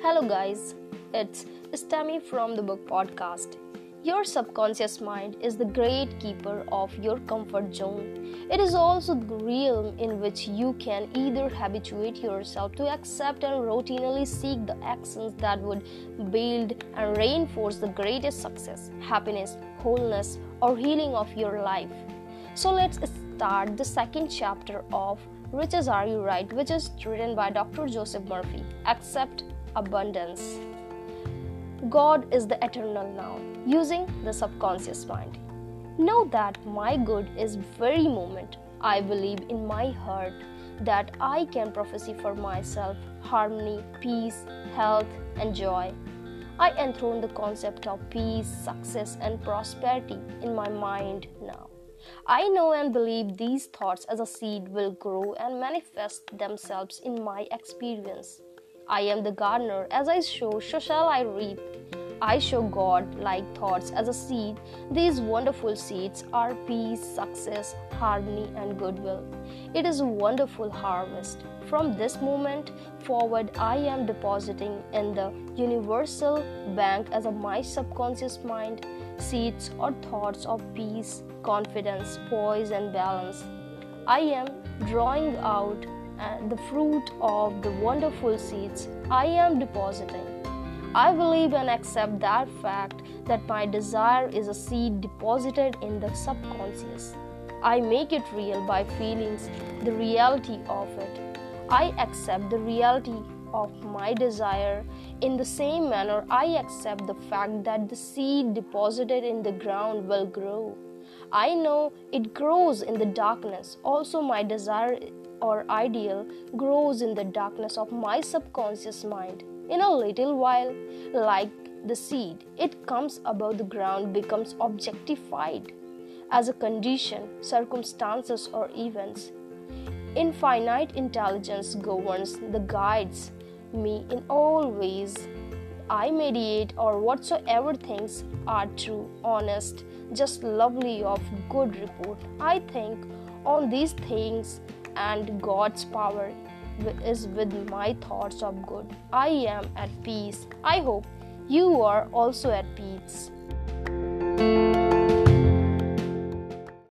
Hello, guys. It's Stami from the Book Podcast. Your subconscious mind is the great keeper of your comfort zone. It is also the realm in which you can either habituate yourself to accept and routinely seek the actions that would build and reinforce the greatest success, happiness, wholeness, or healing of your life. So let's start the second chapter of Riches Are Your Right, which is written by Dr. Joseph Murphy. Accept abundance. God is the eternal now, using the subconscious mind. Know that my good is very moment. I believe in my heart that I can prophesy for myself harmony, peace, health, and joy. I enthrone the concept of peace, success, and prosperity in my mind now. I know and believe these thoughts as a seed will grow and manifest themselves in my experience. I am the gardener, as I sow, so shall I reap. I show God like thoughts as a seed. These wonderful seeds are peace, success, harmony, and goodwill. It is a wonderful harvest. From this moment forward, I am depositing in the universal bank as a my subconscious mind seeds or thoughts of peace, confidence, poise, and balance. I am drawing out and the fruit of the wonderful seeds I am depositing. I believe and accept that fact that my desire is a seed deposited in the subconscious. I make it real by feelings the reality of it. I accept the reality of my desire. In the same manner, I accept the fact that the seed deposited in the ground will grow. I know it grows in the darkness. Also, my desire or ideal grows in the darkness of my subconscious mind. In a little while, like the seed, it comes above the ground, becomes objectified as a condition, circumstances, or events. Infinite intelligence governs the guides me in all ways. I mediate or whatsoever things are true, honest, just lovely of good report. I think on these things and God's power is with my thoughts of good. I am at peace. I hope you are also at peace.